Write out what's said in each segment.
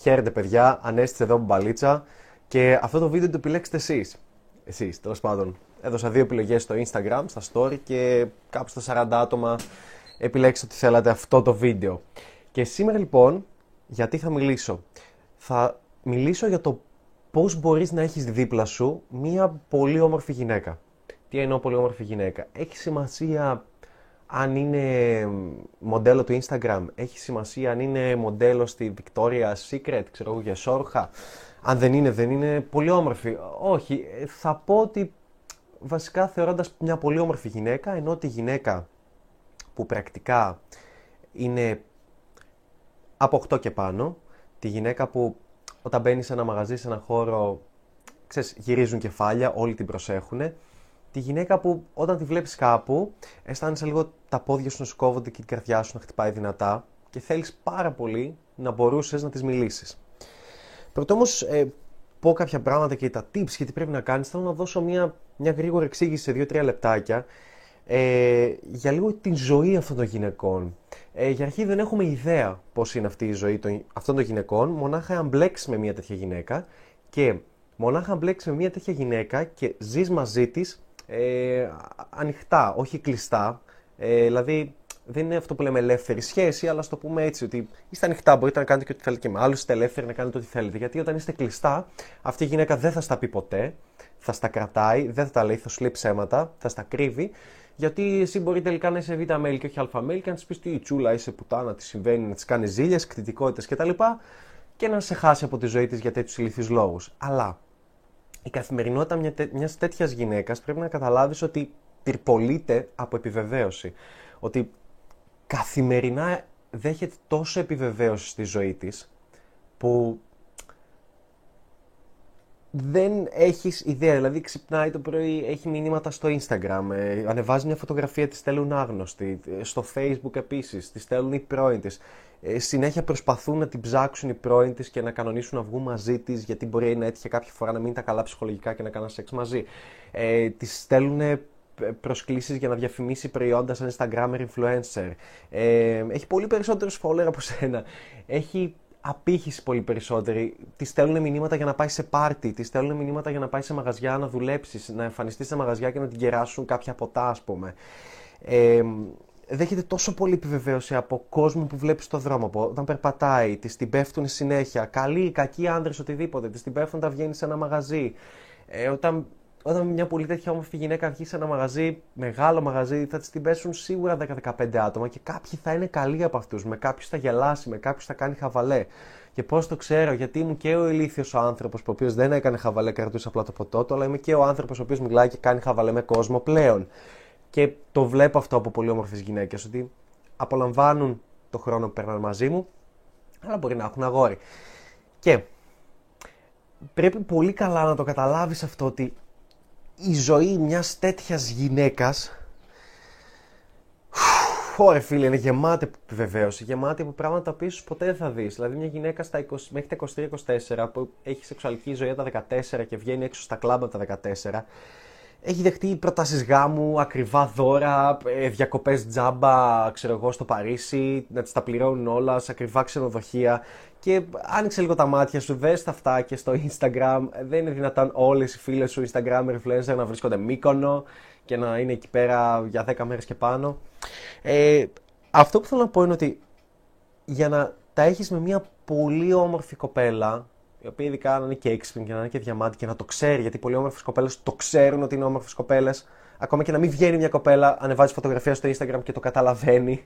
Χαίρετε παιδιά, Ανέστησε εδώ μπαλίτσα και αυτό το βίντεο το επιλέξετε εσείς. Εσείς, τέλος πάντων. Έδωσα δύο επιλογές στο Instagram, στα story και κάπου στα 40 άτομα επιλέξτε ότι θέλατε αυτό το βίντεο. Και σήμερα λοιπόν, γιατί θα μιλήσω; Θα μιλήσω για το πώς μπορείς να έχεις δίπλα σου μία πολύ όμορφη γυναίκα. Τι εννοώ πολύ όμορφη γυναίκα; Έχει σημασία αν είναι μοντέλο του Instagram, έχει σημασία αν είναι μοντέλο στη Victoria's Secret, ξέρω εγώ για σόρχα. Αν δεν είναι, δεν είναι πολύ όμορφη. Όχι, θα πω ότι βασικά θεωρώντας μια πολύ όμορφη γυναίκα, ενώ τη γυναίκα που πρακτικά είναι από 8 και πάνω, τη γυναίκα που όταν μπαίνει σε ένα μαγαζί, σε ένα χώρο, ξέρεις, γυρίζουν κεφάλια, όλοι την προσέχουν, τη γυναίκα που όταν τη βλέπεις κάπου, αισθάνεσαι λίγο τα πόδια σου να σου κόβονται και την καρδιά σου να χτυπάει δυνατά και θέλεις πάρα πολύ να μπορούσες να της μιλήσεις. Πρώτο όμως ε, πω κάποια πράγματα και τα tips και τι πρέπει να κάνεις, θέλω να δώσω μια, μια γρήγορη εξήγηση σε 2-3 λεπτάκια ε, για λίγο την ζωή αυτών των γυναικών. Ε, για αρχή δεν έχουμε ιδέα πώς είναι αυτή η ζωή των, αυτών των γυναικών, μονάχα αν μπλέξεις με μια τέτοια γυναίκα και μονάχα αν μπλέξεις με μια τέτοια γυναίκα και ζεις μαζί της ε, ανοιχτά, όχι κλειστά. Ε, δηλαδή, δεν είναι αυτό που λέμε ελεύθερη σχέση, αλλά ας το πούμε έτσι, ότι είστε ανοιχτά, μπορείτε να κάνετε και ό,τι θέλετε και με άλλους, είστε ελεύθεροι να κάνετε ό,τι θέλετε. Γιατί όταν είστε κλειστά, αυτή η γυναίκα δεν θα στα πει ποτέ, θα στα κρατάει, δεν θα τα λέει, θα σου λέει ψέματα, θα στα κρύβει. Γιατί εσύ μπορεί τελικά να είσαι β' μέλη και όχι α μέλη και να της πεις τι τσούλα, είσαι πουτάνα, τι συμβαίνει, να της κάνεις ζήλια, κτητικότητες κτλ. Και να σε χάσει από τη ζωή της για τέτοιους ηλικιούς λόγους. Αλλά η καθημερινότητα μια, μιας τέτοιας γυναίκας πρέπει να καταλάβεις ότι πυρπολείται από επιβεβαίωση. Ότι καθημερινά δέχεται τόσο επιβεβαίωση στη ζωή της που δεν έχεις ιδέα. Δηλαδή ξυπνάει το πρωί, έχει μηνύματα στο Instagram, ε, ανεβάζει μια φωτογραφία, τη στέλνουν άγνωστοι, ε, στο Facebook επίσης, τη στέλνουν οι πρώην της. Ε, συνέχεια προσπαθούν να την ψάξουν οι πρώην της και να κανονίσουν να βγουν μαζί της, γιατί μπορεί να έτυχε κάποια φορά να μην τα καλά ψυχολογικά και να κάνουν σεξ μαζί. Ε, της στέλνουν ε, προσκλήσεις για να διαφημίσει προϊόντα σαν Instagrammer influencer. Ε, έχει πολύ περισσότερους follower από σένα. Έχει απήχηση πολύ περισσότερη. Τη στέλνουν μηνύματα για να πάει σε πάρτι, τη στέλνουν μηνύματα για να πάει σε μαγαζιά να δουλέψεις, να εμφανιστείς σε μαγαζιά και να την κεράσουν κάποια ποτά, ας πούμε. Ε, δέχεται τόσο πολύ επιβεβαίωση από κόσμο που βλέπει στο δρόμο. Από όταν περπατάει, της την πέφτουν συνέχεια. Καλοί, κακοί άντρες, οτιδήποτε. Της την πέφτουν όταν βγαίνει σε ένα μαγαζί. Ε, όταν, όταν μια πολύ τέτοια όμορφη γυναίκα βγει σε ένα μαγαζί, μεγάλο μαγαζί, θα της την πέσουν σίγουρα 10-15 άτομα και κάποιοι θα είναι καλοί από αυτούς. Με κάποιους θα γελάσει, με κάποιους θα κάνει χαβαλέ. Και πώς το ξέρω, γιατί ήμουν και ο ηλίθιος άνθρωπος ο οποίος δεν έκανε χαβαλέ, κρατούσε απλά το ποτό του, αλλά είμαι και ο άνθρωπος ο οποίος μιλάει και κάνει χαβαλέ με κόσμο πλέον. Και το βλέπω αυτό από πολύ όμορφες γυναίκες, ότι απολαμβάνουν το χρόνο που περνάνε μαζί μου, αλλά μπορεί να έχουν αγόρι. Και πρέπει πολύ καλά να το καταλάβεις αυτό ότι η ζωή μιας τέτοιας γυναίκας Ωρε φίλε, είναι γεμάτη επιβεβαίωση, γεμάτη από πράγματα τα οποία ποτέ δεν θα δεις. Δηλαδή, μια γυναίκα στα 20, μέχρι τα 23-24 που έχει σεξουαλική ζωή από τα 14 και βγαίνει έξω στα κλαμπ από τα 14, έχει δεχτεί προτάσεις γάμου, ακριβά δώρα, ε, διακοπές τζάμπα, ξέρω εγώ, στο Παρίσι, να τις τα πληρώνουν όλα σε ακριβά ξενοδοχεία. Και άνοιξε λίγο τα μάτια σου, δες τα αυτά και στο Instagram. Δεν είναι δυνατόν όλες οι φίλες σου Instagram influencer να βρίσκονται μήκονο και να είναι εκεί πέρα για 10 μέρες και πάνω. Ε, αυτό που θέλω να πω είναι ότι για να τα έχεις με μια πολύ όμορφη κοπέλα, η οποία ειδικά να είναι και έξυπνη και να είναι και διαμάτη και να το ξέρει, γιατί πολλοί όμορφες κοπέλες το ξέρουν ότι είναι όμορφες κοπέλες. Ακόμα και να μην βγαίνει μια κοπέλα, ανεβάζει φωτογραφία στο Instagram και το καταλαβαίνει.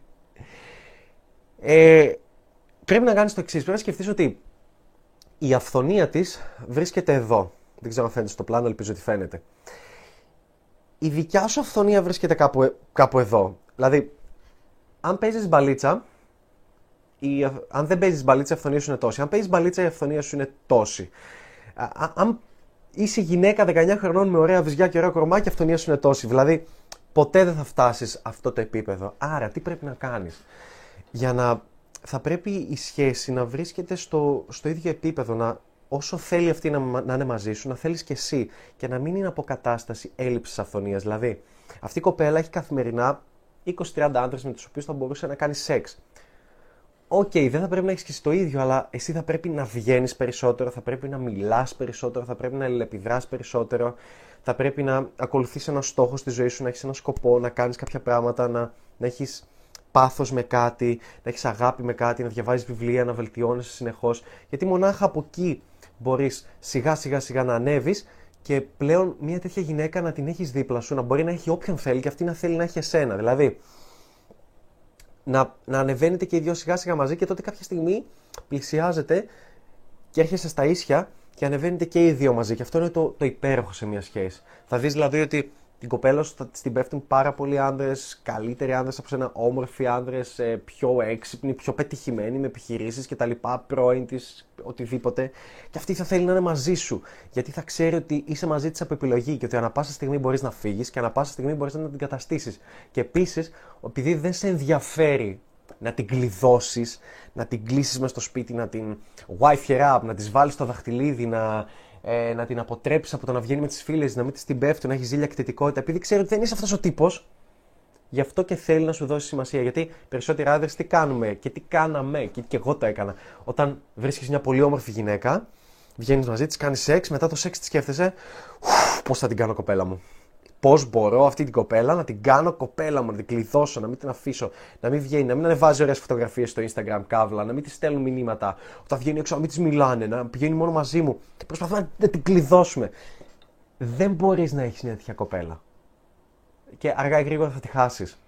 Ε, πρέπει να κάνεις το εξής. Πρέπει να σκεφτείς ότι η αυθονία της βρίσκεται εδώ. Δεν ξέρω αν φαίνεται στο πλάνο, ελπίζω ότι φαίνεται. Η δικιά σου αυθονία βρίσκεται κάπου, κάπου εδώ. Δηλαδή, αν παίζεις μπαλίτσα, η, αν δεν παίζεις μπαλίτσα, η αυθονία σου είναι τόση. Αν παίζεις μπαλίτσα, η αυθονία σου είναι τόση. Α, αν είσαι γυναίκα 19 χρονών με ωραία βυζιά και ωραία κορμάκια, η αυθονία σου είναι τόση. Δηλαδή, ποτέ δεν θα φτάσεις αυτό το επίπεδο. Άρα, τι πρέπει να κάνεις; Για να. Θα πρέπει η σχέση να βρίσκεται στο, στο ίδιο επίπεδο, να, όσο θέλει αυτή να, να είναι μαζί σου, να θέλεις και εσύ και να μην είναι αποκατάσταση έλλειψης αυθονίας. Δηλαδή, αυτή η κοπέλα έχει καθημερινά 20-30 άντρες με τους οποίους θα μπορούσε να κάνει σεξ. OK, okay, δεν θα πρέπει να έχεις και εσύ το ίδιο, αλλά εσύ θα πρέπει να βγαίνεις περισσότερο, θα πρέπει να μιλάς περισσότερο, θα πρέπει να αλληλεπιδράς περισσότερο, θα πρέπει να ακολουθείς ένα στόχο στη ζωή σου, να έχεις ένα σκοπό, να κάνεις κάποια πράγματα, να, να έχεις πάθος με κάτι, να έχεις αγάπη με κάτι, να διαβάζεις βιβλία, να βελτιώνεσαι συνεχώς. Γιατί μονάχα από εκεί μπορείς σιγά σιγά σιγά να ανέβεις και πλέον μια τέτοια γυναίκα να την έχεις δίπλα σου, να μπορεί να έχει όποιον θέλει και αυτή να θέλει να έχει εσένα. Δηλαδή, να, να ανεβαίνετε και οι δύο σιγά σιγά μαζί και τότε κάποια στιγμή πλησιάζετε και έρχεσαι στα ίσια και ανεβαίνετε και οι δύο μαζί. Και αυτό είναι το, το υπέροχο σε μια σχέση. Θα δεις δηλαδή ότι την κοπέλα σου θα την πέφτουν πάρα πολλοί άντρε, καλύτεροι άντρε από σένα, όμορφοι άντρε, ε, πιο έξυπνοι, πιο πετυχημένοι με επιχειρήσεις κτλ. Πρώην της, οτιδήποτε. Και αυτή θα θέλει να είναι μαζί σου. Γιατί θα ξέρει ότι είσαι μαζί της από επιλογή και ότι ανά πάσα στιγμή μπορείς να φύγεις και ανά πάσα στιγμή μπορείς να την καταστήσεις. Και επίσης, επειδή δεν σε ενδιαφέρει να την κλειδώσεις, να την κλείσεις μες στο σπίτι, να την wifi up, να της βάλεις το δαχτυλίδι, να ε, να την αποτρέψεις από το να βγαίνει με τις φίλες, να μην της την πέφτει, να έχει ζήλια κτητικότητα, επειδή ξέρει ότι δεν είσαι αυτός ο τύπος, γι' αυτό και θέλει να σου δώσει σημασία. Γιατί περισσότεροι άντρες τι κάνουμε και τι κάναμε, και, και εγώ το έκανα. Όταν βρίσκεις μια πολύ όμορφη γυναίκα, βγαίνεις μαζί της, κάνεις σεξ, μετά το σεξ τη σκέφτεσαι, πώς θα την κάνω κοπέλα μου πώς μπορώ αυτή την κοπέλα να την κάνω κοπέλα μου, να την κλειδώσω, να μην την αφήσω, να μην βγαίνει, να μην ανεβάζει ωραίες φωτογραφίες στο Instagram καύλα, να μην της στέλνουν μηνύματα. Όταν βγαίνει έξω, να μην της μιλάνε, να πηγαίνει μόνο μαζί μου. Και προσπαθούμε να την κλειδώσουμε. Δεν μπορείς να έχεις μια τέτοια κοπέλα. Και αργά ή γρήγορα θα τη χάσεις.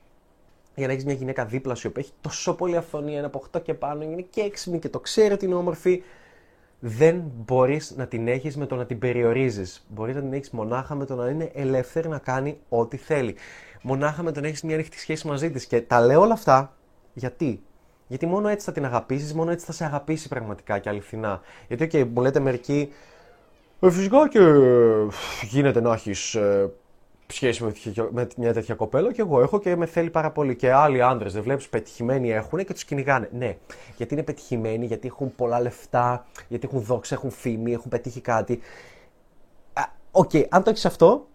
Για να έχεις μια γυναίκα δίπλα σου που έχει τόσο πολύ αυθονία, είναι από 8 και πάνω, είναι και έξυπνη και το ξέρει ότι είναι όμορφη, δεν μπορείς να την έχεις με το να την περιορίζεις. Μπορείς να την έχεις μονάχα με το να είναι ελεύθερη να κάνει ό,τι θέλει. Μονάχα με το να έχεις μια ανοιχτή σχέση μαζί της. Και τα λέω όλα αυτά γιατί. Γιατί μόνο έτσι θα την αγαπήσεις, μόνο έτσι θα σε αγαπήσει πραγματικά και αληθινά. Γιατί, OK, μου λέτε μερικοί, ε, φυσικά και γίνεται να έχεις ε, σχέση με, με μια τέτοια κοπέλα και εγώ έχω και με θέλει πάρα πολύ. Και άλλοι άντρες, δεν βλέπεις, πετυχημένοι έχουν και τους κυνηγάνε. Ναι, γιατί είναι πετυχημένοι, γιατί έχουν πολλά λεφτά, γιατί έχουν δόξα, έχουν φήμη, έχουν πετύχει κάτι. OK, okay, αν το έχεις αυτό,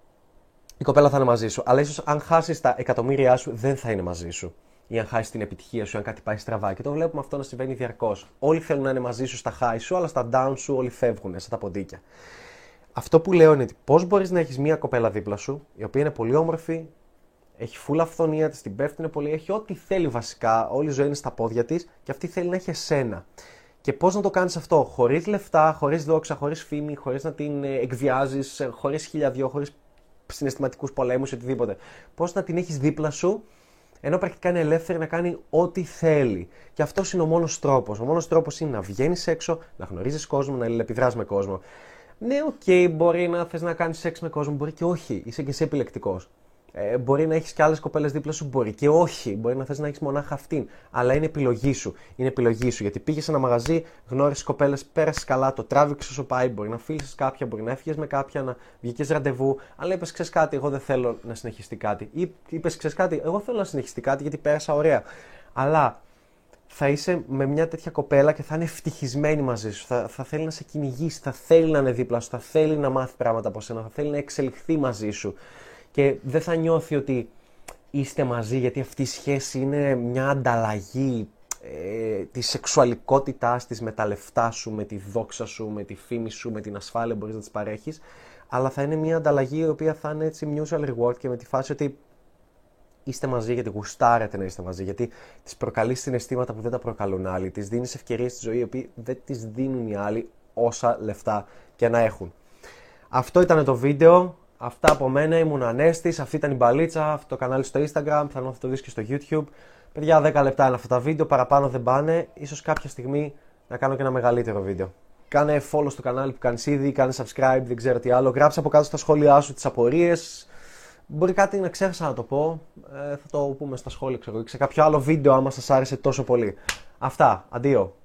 η κοπέλα θα είναι μαζί σου. Αλλά ίσως αν χάσεις τα εκατομμύρια σου, δεν θα είναι μαζί σου. Ή αν χάσεις την επιτυχία σου, αν κάτι πάει στραβά. Και το βλέπουμε αυτό να συμβαίνει διαρκώς. Όλοι θέλουν να είναι μαζί σου στα high σου, αλλά στα down σου όλοι φεύγουν, σαν τα ποντίκια. Αυτό που λέω είναι ότι πώς μπορείς να έχεις μία κοπέλα δίπλα σου, η οποία είναι πολύ όμορφη, έχει φουλ αφθονία, της την πέφτουν πολλοί, έχει ό,τι θέλει βασικά, όλη η ζωή είναι στα πόδια της και αυτή θέλει να έχει εσένα. Και πώς να το κάνεις αυτό, χωρίς λεφτά, χωρίς δόξα, χωρίς φήμη, χωρίς να την ε, εκβιάζεις, ε, χωρίς χίλια δυο, χωρίς συναισθηματικούς πολέμους ή οτιδήποτε. Πώς να την έχεις δίπλα σου, ενώ πρακτικά είναι ελεύθερη να κάνει ό,τι θέλει. Και αυτός είναι ο μόνος τρόπος. Ο μόνος τρόπος είναι να βγαίνεις έξω, να γνωρίζεις κόσμο, να αλληλεπιδράς με κόσμο. Ναι, OK, okay, μπορεί να θες να κάνεις σεξ με κόσμο, μπορεί και όχι. Είσαι και εσύ επιλεκτικός. Ε, μπορεί να έχεις και άλλες κοπέλες δίπλα σου, μπορεί και όχι. Μπορεί να θες να έχεις μονάχα αυτήν. Αλλά είναι επιλογή σου. Είναι επιλογή σου. Γιατί πήγες σε ένα μαγαζί, γνώρισες κοπέλες, πέρασες καλά, το τράβηξες όσο πάει. Μπορεί να φίλησες κάποια, μπορεί να έφυγες με κάποια, να βγήκες ραντεβού. Αλλά είπες, ξέρεις κάτι, εγώ δεν θέλω να συνεχιστεί κάτι. Ή είπες, ξέρεις κάτι, εγώ θέλω να συνεχιστεί κάτι γιατί πέρασα ωραία. Αλλά θα είσαι με μια τέτοια κοπέλα και θα είναι ευτυχισμένη μαζί σου. Θα, θα θέλει να σε κυνηγήσει, θα θέλει να είναι δίπλα σου, θα θέλει να μάθει πράγματα από σένα, θα θέλει να εξελιχθεί μαζί σου. Και δεν θα νιώθει ότι είστε μαζί γιατί αυτή η σχέση είναι μια ανταλλαγή ε, της σεξουαλικότητάς της με τα λεφτά σου, με τη δόξα σου, με τη φήμη σου, με την ασφάλεια που μπορείς να τις παρέχεις αλλά θα είναι μια ανταλλαγή η οποία θα είναι έτσι mutual reward και με τη φάση ότι είστε μαζί γιατί γουστάρετε να είστε μαζί, γιατί τη προκαλείς συναισθήματα που δεν τα προκαλούν άλλοι, τη δίνεις ευκαιρίες στη ζωή που δεν τις δίνουν οι άλλοι όσα λεφτά και να έχουν. Αυτό ήταν το βίντεο. Αυτά από μένα. Ήμουν Ανέστης. Αυτή ήταν η μπαλίτσα. Αυτό το κανάλι στο Instagram. Θα θα το δει και στο YouTube. Παιδιά, 10 λεπτά είναι αυτά τα βίντεο. Παραπάνω δεν πάνε. Ίσως κάποια στιγμή να κάνω και ένα μεγαλύτερο βίντεο. Κάνε follow στο κανάλι που κάνεις ήδη. Κάνε subscribe. Δεν ξέρω τι άλλο. Γράψε από κάτω στα σχόλιά σου τις απορίες. Μπορεί κάτι να ξέχασα να το πω. Ε, θα το πούμε στα σχόλια, ξέρω, σε κάποιο άλλο βίντεο άμα σας άρεσε τόσο πολύ. Αυτά. Αντίο.